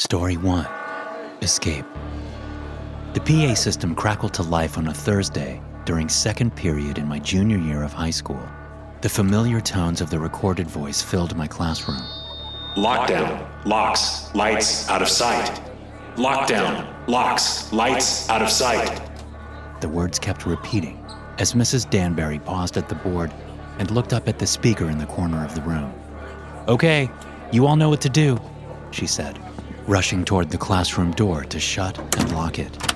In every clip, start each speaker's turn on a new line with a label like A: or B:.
A: Story 1 Escape. The PA system crackled to life on a Thursday during second period in my junior year of high school. The familiar tones of the recorded voice filled my classroom.
B: Lockdown, locks, lights, out of sight. Lockdown, locks, lights, out of sight.
A: The words kept repeating as Mrs. Danbury paused at the board and looked up at the speaker in the corner of the room. Okay, you all know what to do, she said, rushing toward the classroom door to shut and lock it.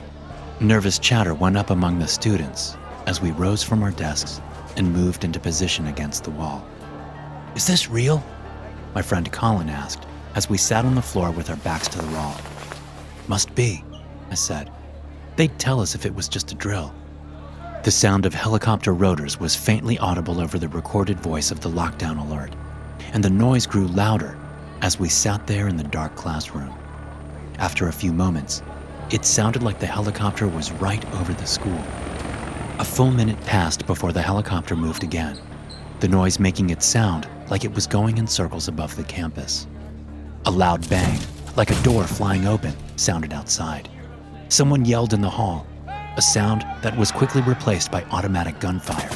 A: Nervous chatter went up among the students as we rose from our desks and moved into position against the wall. Is this real? My friend Colin asked as we sat on the floor with our backs to the wall. Must be, I said. They'd tell us if it was just a drill. The sound of helicopter rotors was faintly audible over the recorded voice of the lockdown alert, and the noise grew louder as we sat there in the dark classroom. After a few moments, it sounded like the helicopter was right over the school. A full minute passed before the helicopter moved again, the noise making it sound like it was going in circles above the campus. A loud bang, like a door flying open, sounded outside. Someone yelled in the hall, a sound that was quickly replaced by automatic gunfire.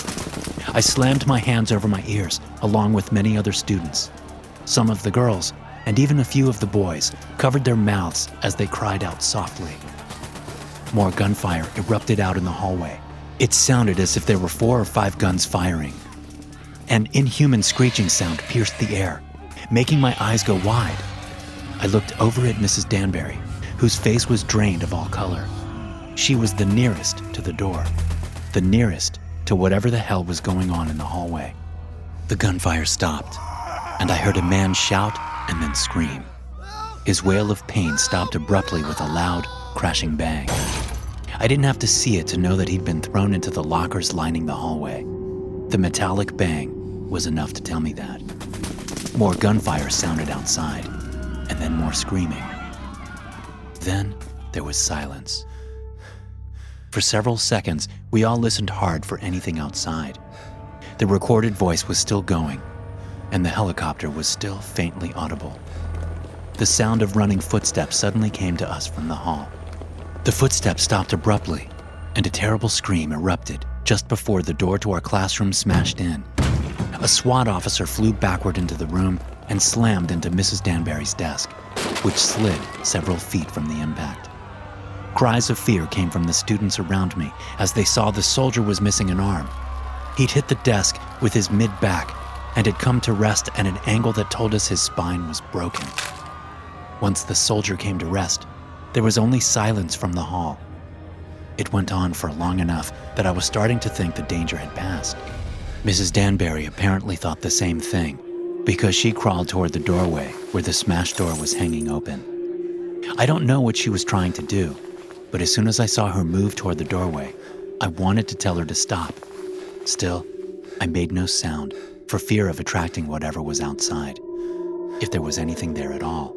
A: I slammed my hands over my ears, along with many other students. Some of the girls, and even a few of the boys, covered their mouths as they cried out softly. More gunfire erupted out in the hallway. It sounded as if there were four or five guns firing. An inhuman screeching sound pierced the air, making my eyes go wide. I looked over at Mrs. Danbury, whose face was drained of all color. She was the nearest to the door, the nearest to whatever the hell was going on in the hallway. The gunfire stopped, and I heard a man shout and then scream. His wail of pain stopped abruptly with a loud, crashing bang. I didn't have to see it to know that he'd been thrown into the lockers lining the hallway. The metallic bang was enough to tell me that. More gunfire sounded outside, and then more screaming. Then there was silence. For several seconds, we all listened hard for anything outside. The recorded voice was still going, and the helicopter was still faintly audible. The sound of running footsteps suddenly came to us from the hall. The footsteps stopped abruptly, and a terrible scream erupted just before the door to our classroom smashed in. A SWAT officer flew backward into the room and slammed into Mrs. Danbury's desk, which slid several feet from the impact. Cries of fear came from the students around me as they saw the soldier was missing an arm. He'd hit the desk with his mid back and had come to rest at an angle that told us his spine was broken. Once the soldier came to rest, there was only silence from the hall. It went on for long enough that I was starting to think the danger had passed. Mrs. Danbury apparently thought the same thing because she crawled toward the doorway where the smashed door was hanging open. I don't know what she was trying to do, but as soon as I saw her move toward the doorway, I wanted to tell her to stop. Still, I made no sound for fear of attracting whatever was outside, if there was anything there at all.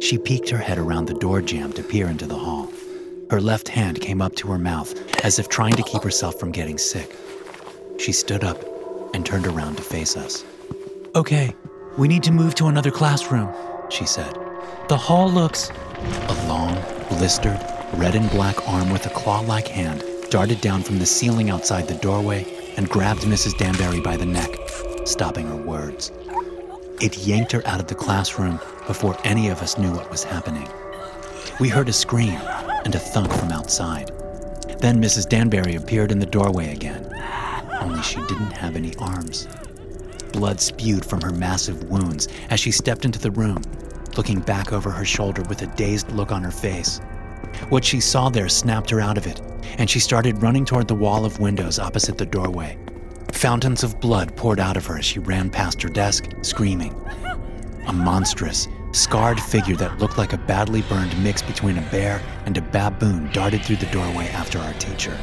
A: She peeked her head around the door jamb to peer into the hall. Her left hand came up to her mouth as if trying to keep herself from getting sick. She stood up and turned around to face us. Okay, we need to move to another classroom, she said. The hall looks. A long, blistered, red and black arm with a claw like hand darted down from the ceiling outside the doorway and grabbed Mrs. Danbury by the neck, stopping her words. It yanked her out of the classroom before any of us knew what was happening. We heard a scream and a thunk from outside. Then Mrs. Danbury appeared in the doorway again, only she didn't have any arms. Blood spewed from her massive wounds as she stepped into the room, looking back over her shoulder with a dazed look on her face. What she saw there snapped her out of it, and she started running toward the wall of windows opposite the doorway. Fountains of blood poured out of her as she ran past her desk, screaming. A monstrous, scarred figure that looked like a badly burned mix between a bear and a baboon darted through the doorway after our teacher.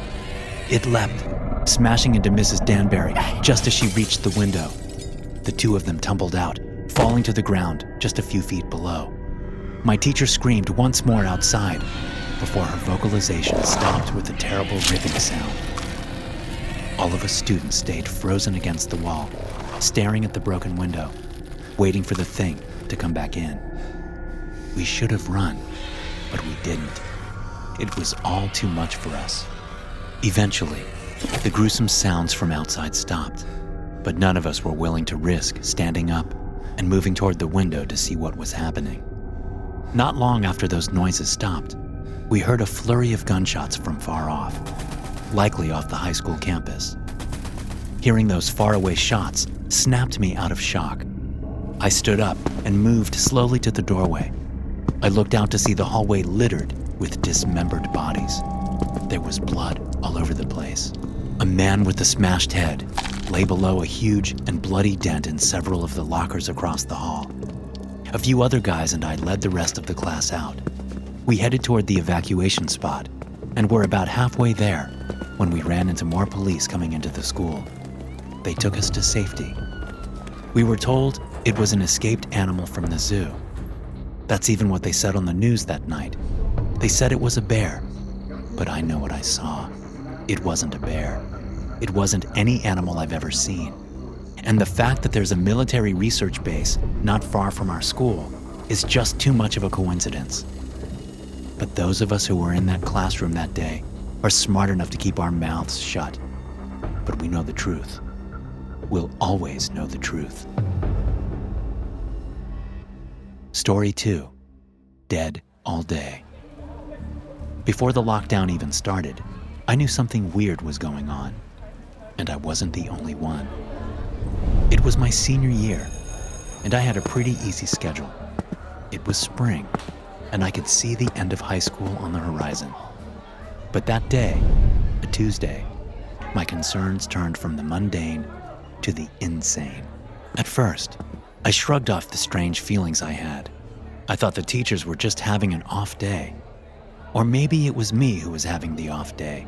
A: It leapt, smashing into Mrs. Danbury just as she reached the window. The two of them tumbled out, falling to the ground just a few feet below. My teacher screamed once more outside before her vocalization stopped with a terrible ripping sound. All of us students stayed frozen against the wall, staring at the broken window, waiting for the thing to come back in. We should have run, but we didn't. It was all too much for us. Eventually, the gruesome sounds from outside stopped, but none of us were willing to risk standing up and moving toward the window to see what was happening. Not long after those noises stopped, we heard a flurry of gunshots from far off, likely off the high school campus. Hearing those faraway shots snapped me out of shock. I stood up and moved slowly to the doorway. I looked out to see the hallway littered with dismembered bodies. There was blood all over the place. A man with a smashed head lay below a huge and bloody dent in several of the lockers across the hall. A few other guys and I led the rest of the class out. We headed toward the evacuation spot and were about halfway there when we ran into more police coming into the school. They took us to safety. We were told it was an escaped animal from the zoo. That's even what they said on the news that night. They said it was a bear, but I know what I saw. It wasn't a bear. It wasn't any animal I've ever seen. And the fact that there's a military research base not far from our school is just too much of a coincidence. But those of us who were in that classroom that day are smart enough to keep our mouths shut. But we know the truth. We'll always know the truth. Story 2 Dead All Day. Before the lockdown even started, I knew something weird was going on, and I wasn't the only one. It was my senior year, and I had a pretty easy schedule. It was spring, and I could see the end of high school on the horizon. But that day, a Tuesday, my concerns turned from the mundane to the insane. At first, I shrugged off the strange feelings I had. I thought the teachers were just having an off day. Or maybe it was me who was having the off day.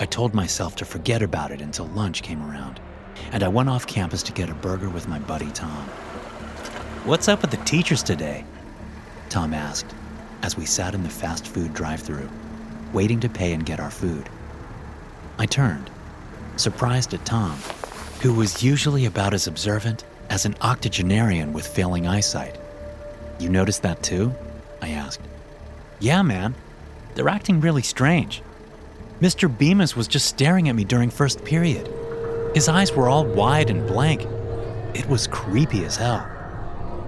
A: I told myself to forget about it until lunch came around, and I went off campus to get a burger with my buddy Tom. What's up with the teachers today? Tom asked as we sat in the fast food drive through, waiting to pay and get our food. I turned, surprised at Tom, who was usually about as observant as an octogenarian with failing eyesight. You noticed that too? I asked. Yeah, man. They're acting really strange. Mr. Bemis was just staring at me during first period. His eyes were all wide and blank. It was creepy as hell.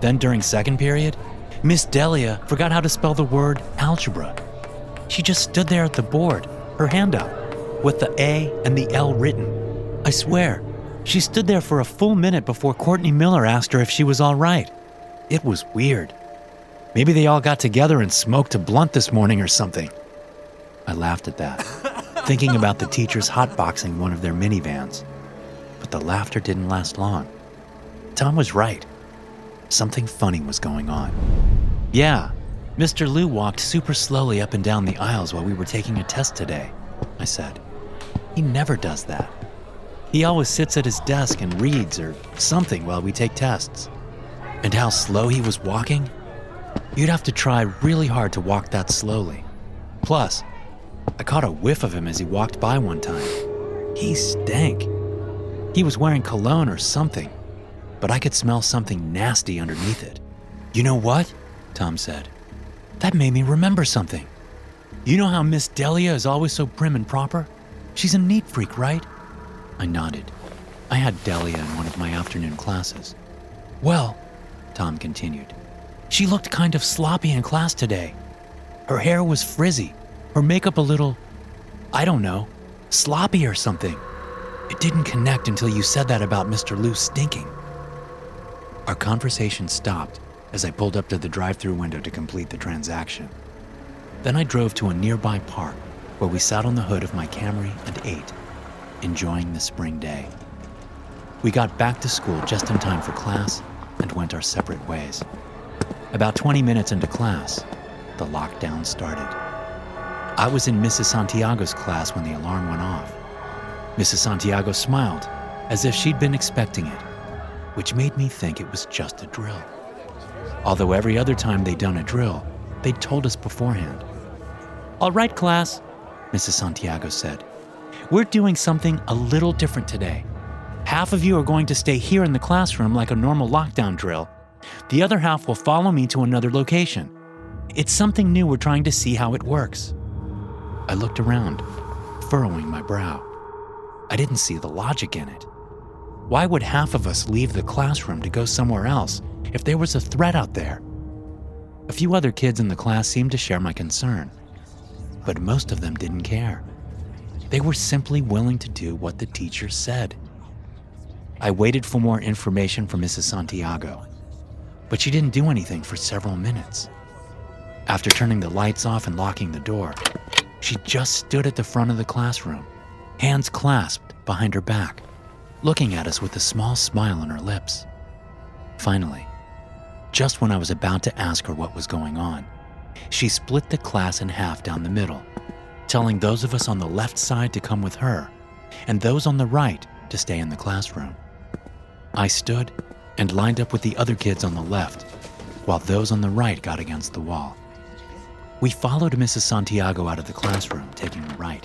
A: Then during second period, Miss Delia forgot how to spell the word algebra. She just stood there at the board, her hand up, with the A and the L written. I swear, she stood there for a full minute before Courtney Miller asked her if she was all right. It was weird. Maybe they all got together and smoked a blunt this morning or something. I laughed at that, thinking about the teachers hotboxing one of their minivans. But the laughter didn't last long. Tom was right. Something funny was going on. Yeah, Mr. Liu walked super slowly up and down the aisles while we were taking a test today, I said. He never does that. He always sits at his desk and reads or something while we take tests. And how slow he was walking? You'd have to try really hard to walk that slowly. Plus, I caught a whiff of him as he walked by one time. He stank. He was wearing cologne or something, but I could smell something nasty underneath it. You know what? Tom said. That made me remember something. You know how Miss Delia is always so prim and proper? She's a neat freak, right? I nodded. I had Delia in one of my afternoon classes. Well, Tom continued, she looked kind of sloppy in class today. Her hair was frizzy, her makeup a little, I don't know, sloppy or something. It didn't connect until you said that about Mr. Liu stinking. Our conversation stopped as I pulled up to the drive through window to complete the transaction. Then I drove to a nearby park where we sat on the hood of my Camry and ate, enjoying the spring day. We got back to school just in time for class and went our separate ways. About 20 minutes into class, the lockdown started. I was in Mrs. Santiago's class when the alarm went off. Mrs. Santiago smiled as if she'd been expecting it, which made me think it was just a drill. Although every other time they'd done a drill, they'd told us beforehand. All right, class, Mrs. Santiago said. We're doing something a little different today. Half of you are going to stay here in the classroom like a normal lockdown drill. The other half will follow me to another location. It's something new we're trying to see how it works. I looked around, furrowing my brow. I didn't see the logic in it. Why would half of us leave the classroom to go somewhere else if there was a threat out there? A few other kids in the class seemed to share my concern, but most of them didn't care. They were simply willing to do what the teacher said. I waited for more information from Mrs. Santiago, but she didn't do anything for several minutes. After turning the lights off and locking the door, she just stood at the front of the classroom, hands clasped behind her back, looking at us with a small smile on her lips. Finally, just when I was about to ask her what was going on, she split the class in half down the middle, telling those of us on the left side to come with her and those on the right to stay in the classroom. I stood and lined up with the other kids on the left, while those on the right got against the wall. We followed Mrs. Santiago out of the classroom, taking the right.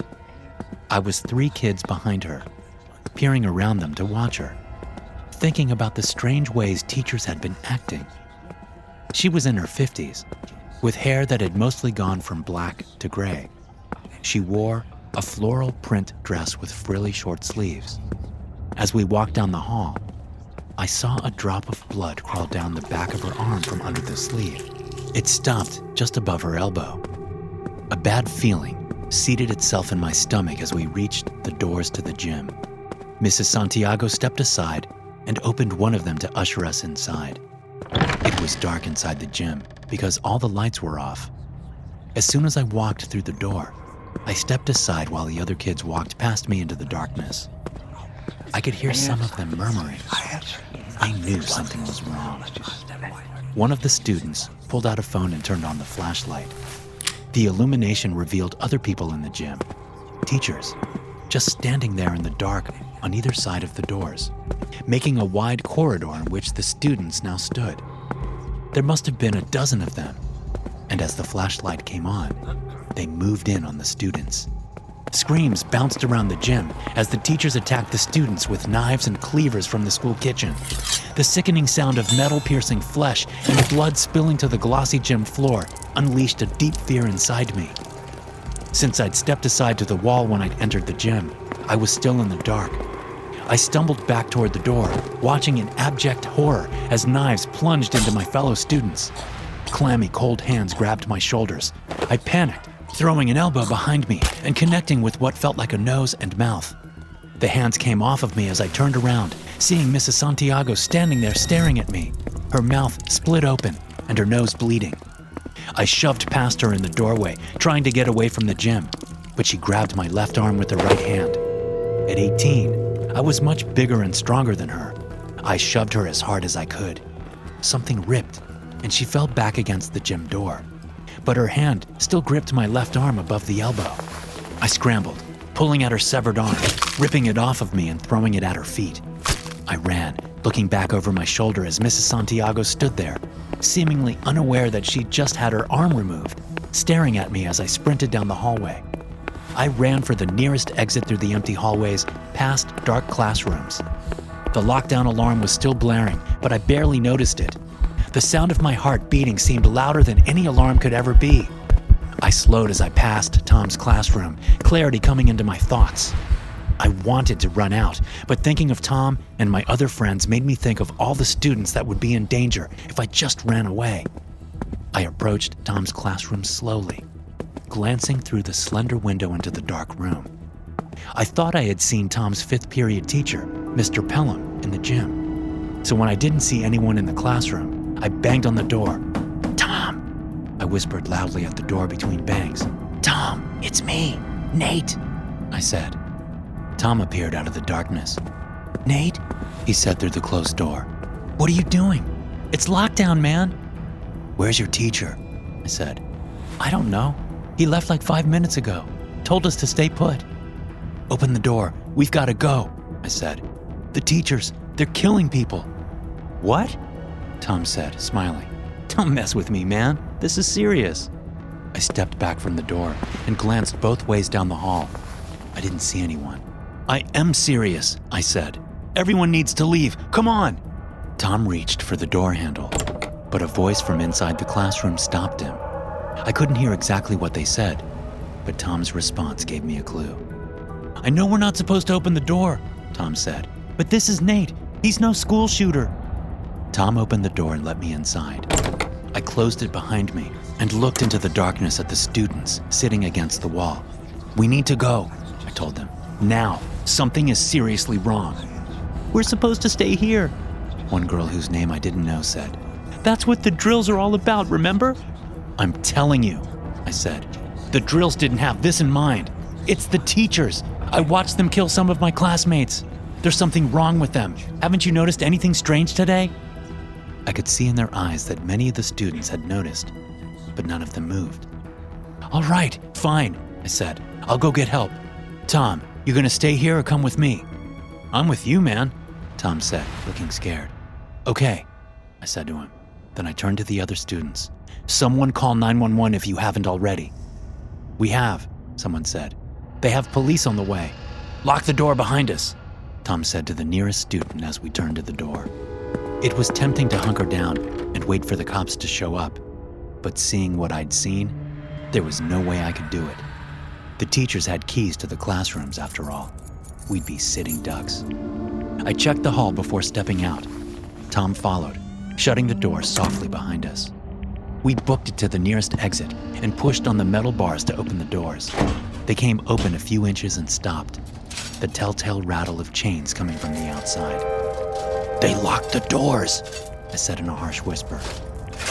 A: I was three kids behind her, peering around them to watch her, thinking about the strange ways teachers had been acting. She was in her 50s, with hair that had mostly gone from black to gray. She wore a floral print dress with frilly short sleeves. As we walked down the hall, I saw a drop of blood crawl down the back of her arm from under the sleeve. It stopped just above her elbow. A bad feeling seated itself in my stomach as we reached the doors to the gym. Mrs. Santiago stepped aside and opened one of them to usher us inside. It was dark inside the gym because all the lights were off. As soon as I walked through the door, I stepped aside while the other kids walked past me into the darkness. I could hear some of them murmuring. I knew something was wrong. One of the students pulled out a phone and turned on the flashlight. The illumination revealed other people in the gym, teachers, just standing there in the dark on either side of the doors, making a wide corridor in which the students now stood. There must have been a dozen of them, and as the flashlight came on, they moved in on the students. Screams bounced around the gym as the teachers attacked the students with knives and cleavers from the school kitchen. The sickening sound of metal piercing flesh and blood spilling to the glossy gym floor unleashed a deep fear inside me. Since I'd stepped aside to the wall when I'd entered the gym, I was still in the dark. I stumbled back toward the door, watching in abject horror as knives plunged into my fellow students. Clammy, cold hands grabbed my shoulders. I panicked throwing an elbow behind me and connecting with what felt like a nose and mouth. The hands came off of me as I turned around, seeing Mrs. Santiago standing there staring at me, her mouth split open and her nose bleeding. I shoved past her in the doorway, trying to get away from the gym, but she grabbed my left arm with her right hand. At 18, I was much bigger and stronger than her. I shoved her as hard as I could. Something ripped, and she fell back against the gym door but her hand still gripped my left arm above the elbow. I scrambled, pulling at her severed arm, ripping it off of me and throwing it at her feet. I ran, looking back over my shoulder as Mrs. Santiago stood there, seemingly unaware that she'd just had her arm removed, staring at me as I sprinted down the hallway. I ran for the nearest exit through the empty hallways, past dark classrooms. The lockdown alarm was still blaring, but I barely noticed it. The sound of my heart beating seemed louder than any alarm could ever be. I slowed as I passed Tom's classroom, clarity coming into my thoughts. I wanted to run out, but thinking of Tom and my other friends made me think of all the students that would be in danger if I just ran away. I approached Tom's classroom slowly, glancing through the slender window into the dark room. I thought I had seen Tom's fifth period teacher, Mr. Pelham, in the gym. So when I didn't see anyone in the classroom, I banged on the door. Tom! I whispered loudly at the door between bangs. Tom, it's me, Nate, I said. Tom appeared out of the darkness. Nate, he said through the closed door. What are you doing? It's lockdown, man. Where's your teacher? I said. I don't know. He left like five minutes ago. Told us to stay put. Open the door. We've got to go, I said. The teachers, they're killing people. What? Tom said, smiling. Don't mess with me, man. This is serious. I stepped back from the door and glanced both ways down the hall. I didn't see anyone. I am serious, I said. Everyone needs to leave. Come on. Tom reached for the door handle, but a voice from inside the classroom stopped him. I couldn't hear exactly what they said, but Tom's response gave me a clue. I know we're not supposed to open the door, Tom said, but this is Nate. He's no school shooter. Tom opened the door and let me inside. I closed it behind me and looked into the darkness at the students sitting against the wall. We need to go, I told them. Now, something is seriously wrong. We're supposed to stay here, one girl whose name I didn't know said. That's what the drills are all about, remember? I'm telling you, I said. The drills didn't have this in mind. It's the teachers. I watched them kill some of my classmates. There's something wrong with them. Haven't you noticed anything strange today? I could see in their eyes that many of the students had noticed, but none of them moved. All right, fine, I said. I'll go get help. Tom, you gonna stay here or come with me? I'm with you, man, Tom said, looking scared. Okay, I said to him. Then I turned to the other students. Someone call 911 if you haven't already. We have, someone said. They have police on the way. Lock the door behind us, Tom said to the nearest student as we turned to the door. It was tempting to hunker down and wait for the cops to show up, but seeing what I'd seen, there was no way I could do it. The teachers had keys to the classrooms, after all. We'd be sitting ducks. I checked the hall before stepping out. Tom followed, shutting the door softly behind us. We booked it to the nearest exit and pushed on the metal bars to open the doors. They came open a few inches and stopped, the telltale rattle of chains coming from the outside. They locked the doors, I said in a harsh whisper.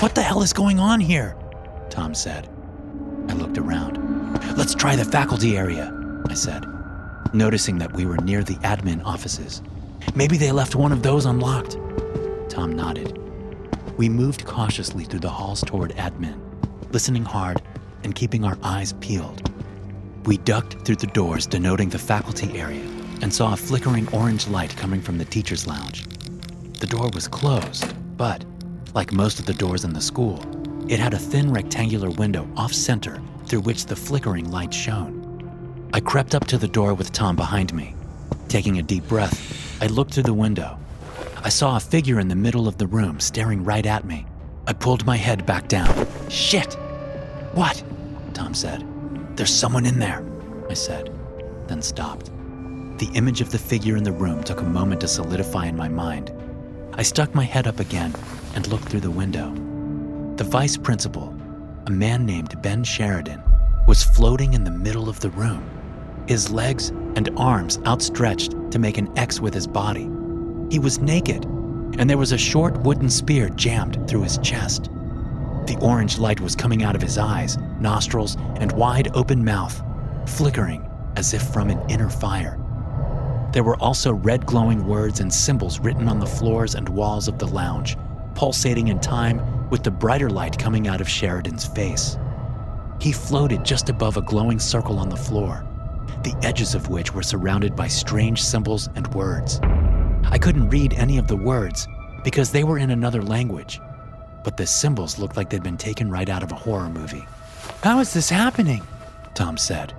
A: What the hell is going on here? Tom said. I looked around. Let's try the faculty area, I said, noticing that we were near the admin offices. Maybe they left one of those unlocked. Tom nodded. We moved cautiously through the halls toward admin, listening hard and keeping our eyes peeled. We ducked through the doors denoting the faculty area and saw a flickering orange light coming from the teacher's lounge. The door was closed, but, like most of the doors in the school, it had a thin rectangular window off center through which the flickering light shone. I crept up to the door with Tom behind me. Taking a deep breath, I looked through the window. I saw a figure in the middle of the room staring right at me. I pulled my head back down. Shit! What? Tom said. There's someone in there, I said, then stopped. The image of the figure in the room took a moment to solidify in my mind. I stuck my head up again and looked through the window. The vice principal, a man named Ben Sheridan, was floating in the middle of the room, his legs and arms outstretched to make an X with his body. He was naked, and there was a short wooden spear jammed through his chest. The orange light was coming out of his eyes, nostrils, and wide open mouth, flickering as if from an inner fire. There were also red glowing words and symbols written on the floors and walls of the lounge, pulsating in time with the brighter light coming out of Sheridan's face. He floated just above a glowing circle on the floor, the edges of which were surrounded by strange symbols and words. I couldn't read any of the words because they were in another language, but the symbols looked like they'd been taken right out of a horror movie. How is this happening? Tom said,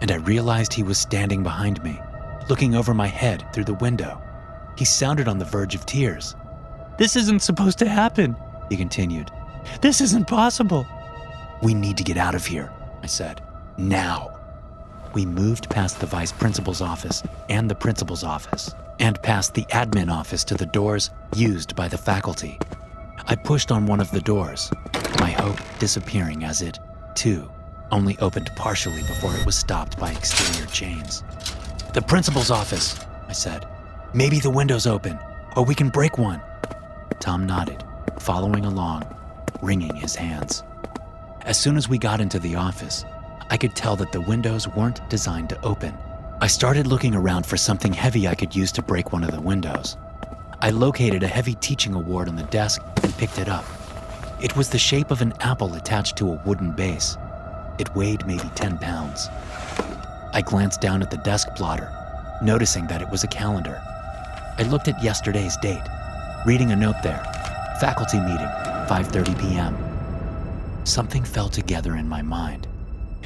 A: and I realized he was standing behind me, looking over my head through the window. He sounded on the verge of tears. This isn't supposed to happen, he continued. This isn't possible. We need to get out of here, I said. Now. We moved past the vice principal's office and the principal's office, and past the admin office to the doors used by the faculty. I pushed on one of the doors, my hope disappearing as it, too, only opened partially before it was stopped by exterior chains. The principal's office, I said. Maybe the window's open, or we can break one. Tom nodded, following along, wringing his hands. As soon as we got into the office, I could tell that the windows weren't designed to open. I started looking around for something heavy I could use to break one of the windows. I located a heavy teaching award on the desk and picked it up. It was the shape of an apple attached to a wooden base. It weighed maybe 10 pounds. I glanced down at the desk plotter, noticing that it was a calendar. I looked at yesterday's date, reading a note there. Faculty meeting, 5:30 p.m. Something fell together in my mind.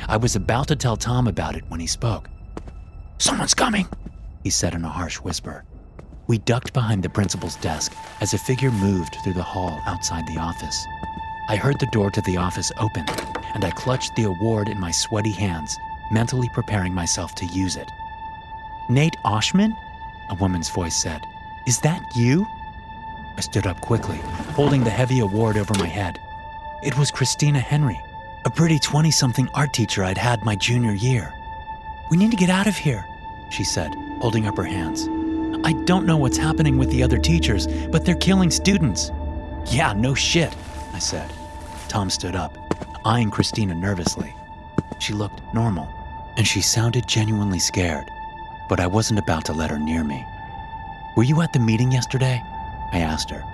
A: I was about to tell Tom about it when he spoke. Someone's coming, he said in a harsh whisper. We ducked behind the principal's desk as a figure moved through the hall outside the office. I heard the door to the office open, and I clutched the award in my sweaty hands, mentally preparing myself to use it. Nate Oshman? A woman's voice said. Is that you? I stood up quickly, holding the heavy award over my head. It was Christina Henry, a pretty 20 something art teacher I'd had my junior year. We need to get out of here, she said, holding up her hands. I don't know what's happening with the other teachers, but they're killing students. Yeah, no shit, I said. Tom stood up, eyeing Christina nervously. She looked normal, and she sounded genuinely scared, but I wasn't about to let her near me. Were you at the meeting yesterday? I asked her,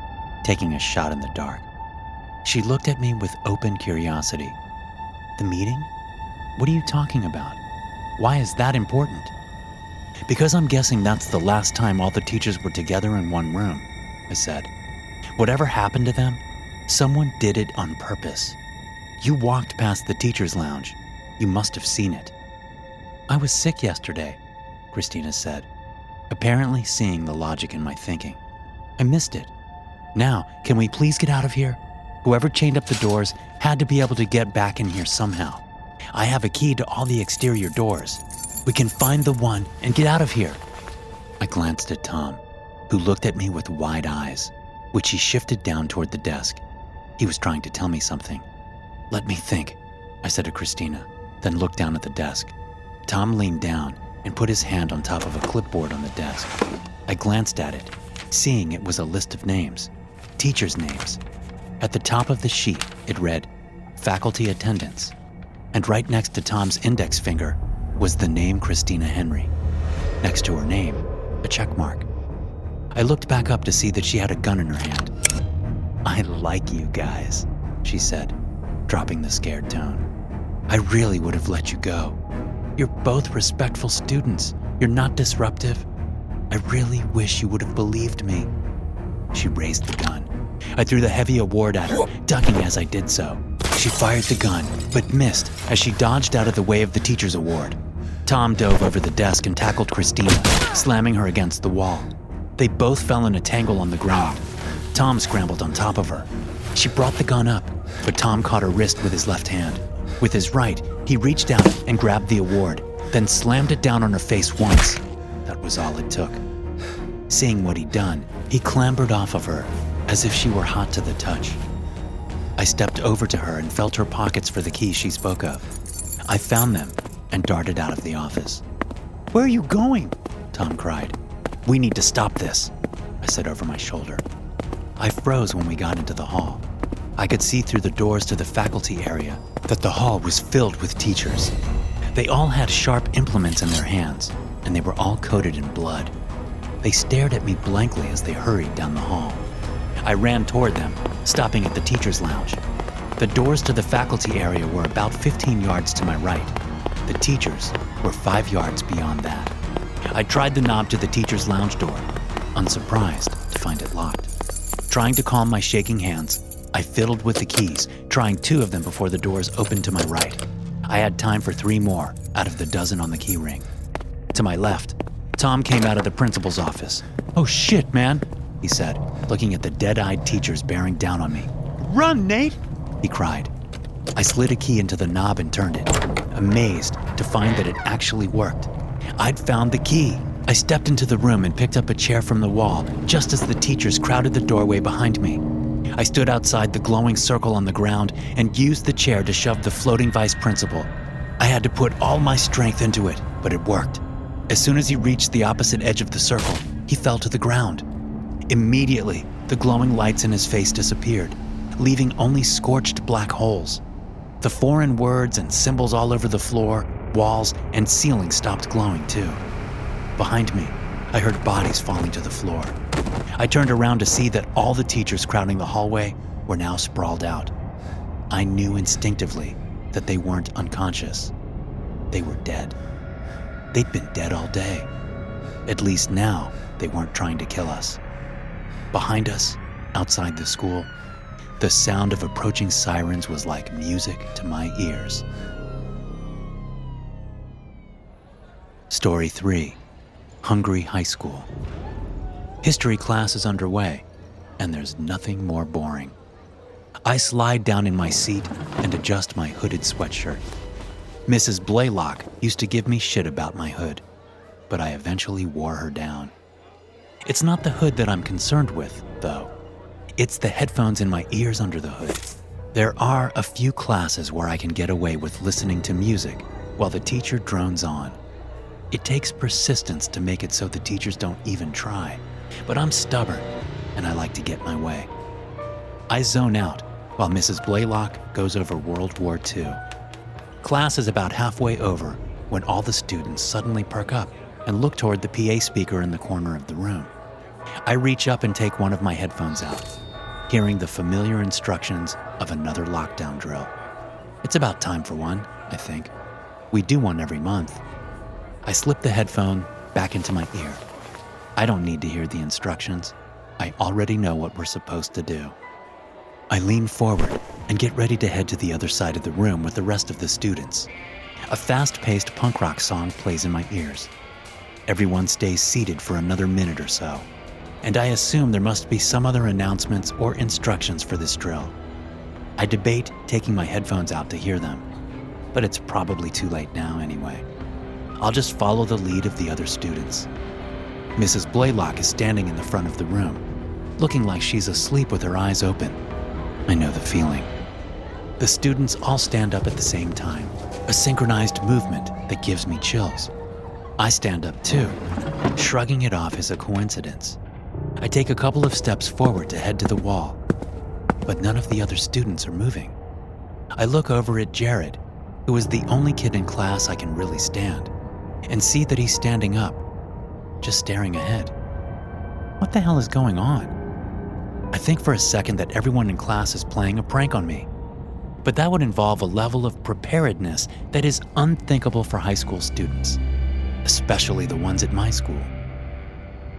A: taking a shot in the dark. She looked at me with open curiosity. The meeting? What are you talking about? Why is that important? Because I'm guessing that's the last time all the teachers were together in one room, I said. Whatever happened to them, someone did it on purpose. You walked past the teacher's lounge. You must have seen it. I was sick yesterday, Christina said, apparently seeing the logic in my thinking. I missed it. Now, can we please get out of here? Whoever chained up the doors had to be able to get back in here somehow. I have a key to all the exterior doors. We can find the one and get out of here. I glanced at Tom, who looked at me with wide eyes, which he shifted down toward the desk. He was trying to tell me something. Let me think, I said to Christina, then looked down at the desk. Tom leaned down and put his hand on top of a clipboard on the desk. I glanced at it, seeing it was a list of names, teachers' names. At the top of the sheet, it read, Faculty Attendance. And right next to Tom's index finger was the name Christina Henry. Next to her name, a check mark. I looked back up to see that she had a gun in her hand. I like you guys, she said, dropping the scared tone. I really would have let you go. You're both respectful students. You're not disruptive. I really wish you would have believed me. She raised the gun. I threw the heavy award at her, ducking as I did so. She fired the gun, but missed as she dodged out of the way of the teacher's award. Tom dove over the desk and tackled Christina, slamming her against the wall. They both fell in a tangle on the ground. Tom scrambled on top of her. She brought the gun up, but Tom caught her wrist with his left hand. With his right, he reached out and grabbed the award, then slammed it down on her face once. That was all it took. Seeing what he'd done, he clambered off of her as if she were hot to the touch. I stepped over to her and felt her pockets for the keys she spoke of. I found them and darted out of the office. Where are you going? Tom cried. We need to stop this, I said over my shoulder. I froze when we got into the hall. I could see through the doors to the faculty area that the hall was filled with teachers. They all had sharp implements in their hands, and they were all coated in blood. They stared at me blankly as they hurried down the hall. I ran toward them, stopping at the teacher's lounge. The doors to the faculty area were about 15 yards to my right, the teachers were five yards beyond that. I tried the knob to the teacher's lounge door, unsurprised to find it locked. Trying to calm my shaking hands, I fiddled with the keys, trying two of them before the doors opened to my right. I had time for three more out of the dozen on the keyring. To my left, Tom came out of the principal's office. Oh shit, man, he said, looking at the dead eyed teachers bearing down on me. Run, Nate! He cried. I slid a key into the knob and turned it amazed to find that it actually worked. I'd found the key. I stepped into the room and picked up a chair from the wall just as the teachers crowded the doorway behind me. I stood outside the glowing circle on the ground and used the chair to shove the floating vice principal. I had to put all my strength into it, but it worked. As soon as he reached the opposite edge of the circle, he fell to the ground. Immediately, the glowing lights in his face disappeared, leaving only scorched black holes. The foreign words and symbols all over the floor, walls, and ceiling stopped glowing too. Behind me, I heard bodies falling to the floor. I turned around to see that all the teachers crowding the hallway were now sprawled out. I knew instinctively that they weren't unconscious. They were dead. They'd been dead all day. At least now, they weren't trying to kill us. Behind us, outside the school, the sound of approaching sirens was like music to my ears. Story 3 Hungry High School. History class is underway, and there's nothing more boring. I slide down in my seat and adjust my hooded sweatshirt. Mrs. Blaylock used to give me shit about my hood, but I eventually wore her down. It's not the hood that I'm concerned with, though. It's the headphones in my ears under the hood. There are a few classes where I can get away with listening to music while the teacher drones on. It takes persistence to make it so the teachers don't even try, but I'm stubborn and I like to get my way. I zone out while Mrs. Blaylock goes over World War II. Class is about halfway over when all the students suddenly perk up and look toward the PA speaker in the corner of the room. I reach up and take one of my headphones out, hearing the familiar instructions of another lockdown drill. It's about time for one, I think. We do one every month. I slip the headphone back into my ear. I don't need to hear the instructions. I already know what we're supposed to do. I lean forward and get ready to head to the other side of the room with the rest of the students. A fast paced punk rock song plays in my ears. Everyone stays seated for another minute or so, and I assume there must be some other announcements or instructions for this drill. I debate taking my headphones out to hear them, but it's probably too late now anyway. I'll just follow the lead of the other students. Mrs. Blaylock is standing in the front of the room, looking like she's asleep with her eyes open. I know the feeling. The students all stand up at the same time, a synchronized movement that gives me chills. I stand up too, shrugging it off as a coincidence. I take a couple of steps forward to head to the wall, but none of the other students are moving. I look over at Jared, who is the only kid in class I can really stand, and see that he's standing up, just staring ahead. What the hell is going on? I think for a second that everyone in class is playing a prank on me. But that would involve a level of preparedness that is unthinkable for high school students, especially the ones at my school.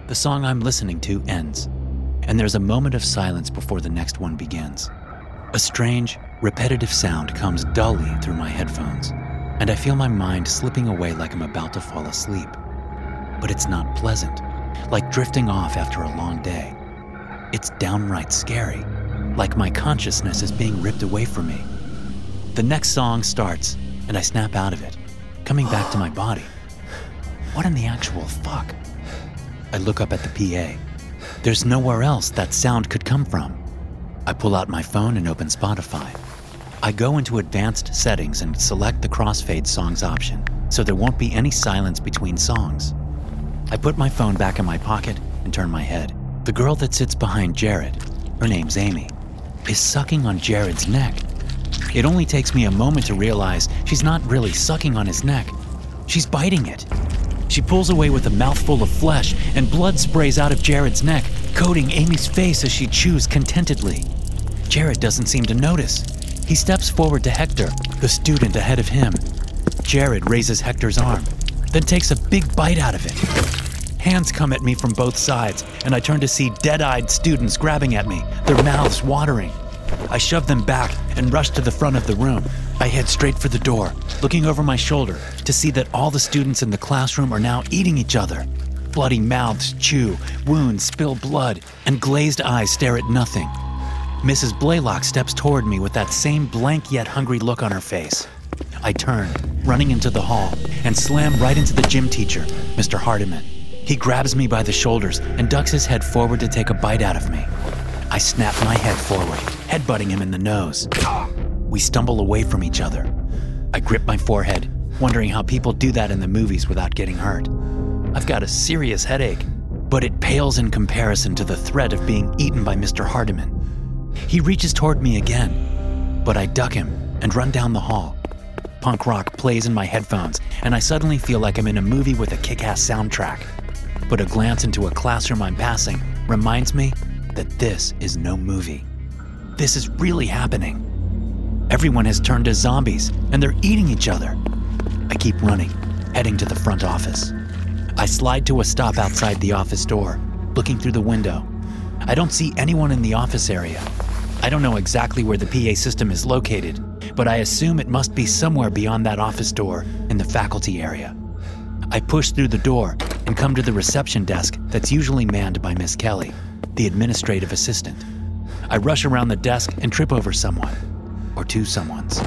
A: The song I'm listening to ends, and there's a moment of silence before the next one begins. A strange, repetitive sound comes dully through my headphones, and I feel my mind slipping away like I'm about to fall asleep. But it's not pleasant, like drifting off after a long day. It's downright scary, like my consciousness is being ripped away from me. The next song starts, and I snap out of it, coming back to my body. What in the actual fuck? I look up at the PA. There's nowhere else that sound could come from. I pull out my phone and open Spotify. I go into advanced settings and select the crossfade songs option, so there won't be any silence between songs. I put my phone back in my pocket and turn my head. The girl that sits behind Jared, her name's Amy, is sucking on Jared's neck. It only takes me a moment to realize she's not really sucking on his neck, she's biting it. She pulls away with a mouthful of flesh, and blood sprays out of Jared's neck, coating Amy's face as she chews contentedly. Jared doesn't seem to notice. He steps forward to Hector, the student ahead of him. Jared raises Hector's arm, then takes a big bite out of it. Hands come at me from both sides, and I turn to see dead eyed students grabbing at me, their mouths watering. I shove them back and rush to the front of the room. I head straight for the door, looking over my shoulder to see that all the students in the classroom are now eating each other. Bloody mouths chew, wounds spill blood, and glazed eyes stare at nothing. Mrs. Blaylock steps toward me with that same blank yet hungry look on her face. I turn, running into the hall, and slam right into the gym teacher, Mr. Hardiman. He grabs me by the shoulders and ducks his head forward to take a bite out of me. I snap my head forward, headbutting him in the nose. We stumble away from each other. I grip my forehead, wondering how people do that in the movies without getting hurt. I've got a serious headache, but it pales in comparison to the threat of being eaten by Mr. Hardiman. He reaches toward me again, but I duck him and run down the hall. Punk rock plays in my headphones, and I suddenly feel like I'm in a movie with a kick ass soundtrack but a glance into a classroom I'm passing reminds me that this is no movie. This is really happening. Everyone has turned to zombies and they're eating each other. I keep running, heading to the front office. I slide to a stop outside the office door, looking through the window. I don't see anyone in the office area. I don't know exactly where the PA system is located, but I assume it must be somewhere beyond that office door in the faculty area. I push through the door and come to the reception desk that's usually manned by Miss Kelly, the administrative assistant. I rush around the desk and trip over someone, or two someones.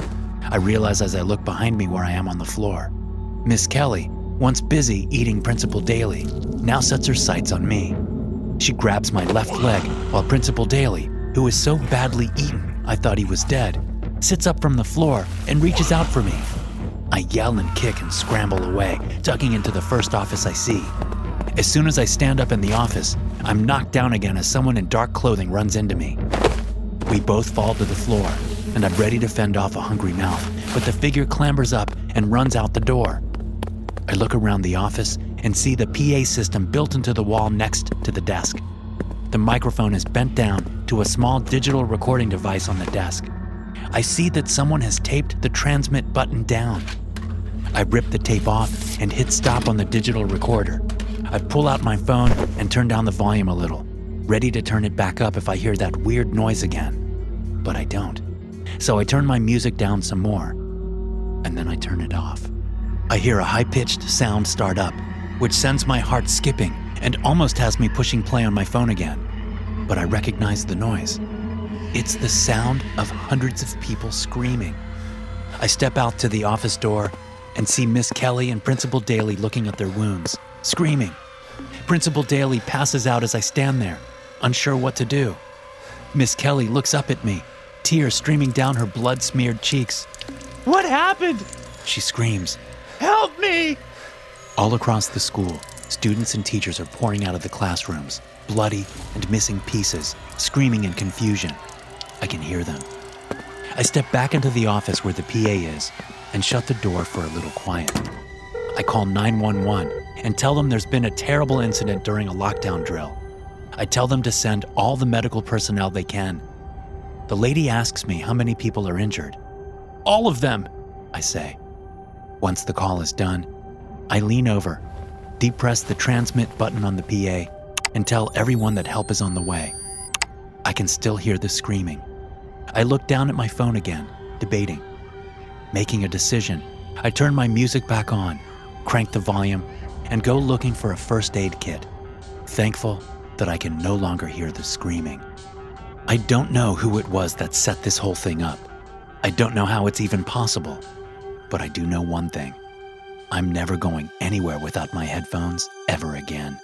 A: I realize as I look behind me where I am on the floor. Miss Kelly, once busy eating Principal Daly, now sets her sights on me. She grabs my left leg while Principal Daly, who is so badly eaten I thought he was dead, sits up from the floor and reaches out for me. I yell and kick and scramble away, ducking into the first office I see. As soon as I stand up in the office, I'm knocked down again as someone in dark clothing runs into me. We both fall to the floor, and I'm ready to fend off a hungry mouth, but the figure clambers up and runs out the door. I look around the office and see the PA system built into the wall next to the desk. The microphone is bent down to a small digital recording device on the desk. I see that someone has taped the transmit button down. I rip the tape off and hit stop on the digital recorder. I pull out my phone and turn down the volume a little, ready to turn it back up if I hear that weird noise again. But I don't. So I turn my music down some more, and then I turn it off. I hear a high pitched sound start up, which sends my heart skipping and almost has me pushing play on my phone again. But I recognize the noise. It's the sound of hundreds of people screaming. I step out to the office door and see Miss Kelly and Principal Daly looking at their wounds, screaming. Principal Daly passes out as I stand there, unsure what to do. Miss Kelly looks up at me, tears streaming down her blood smeared cheeks.
C: What happened?
A: She screams.
C: Help me!
A: All across the school, students and teachers are pouring out of the classrooms, bloody and missing pieces, screaming in confusion. I can hear them. I step back into the office where the PA is and shut the door for a little quiet. I call 911 and tell them there's been a terrible incident during a lockdown drill. I tell them to send all the medical personnel they can. The lady asks me how many people are injured. All of them, I say. Once the call is done, I lean over, depress the transmit button on the PA, and tell everyone that help is on the way. I can still hear the screaming. I look down at my phone again, debating. Making a decision, I turn my music back on, crank the volume, and go looking for a first aid kit, thankful that I can no longer hear the screaming. I don't know who it was that set this whole thing up. I don't know how it's even possible. But I do know one thing I'm never going anywhere without my headphones ever again.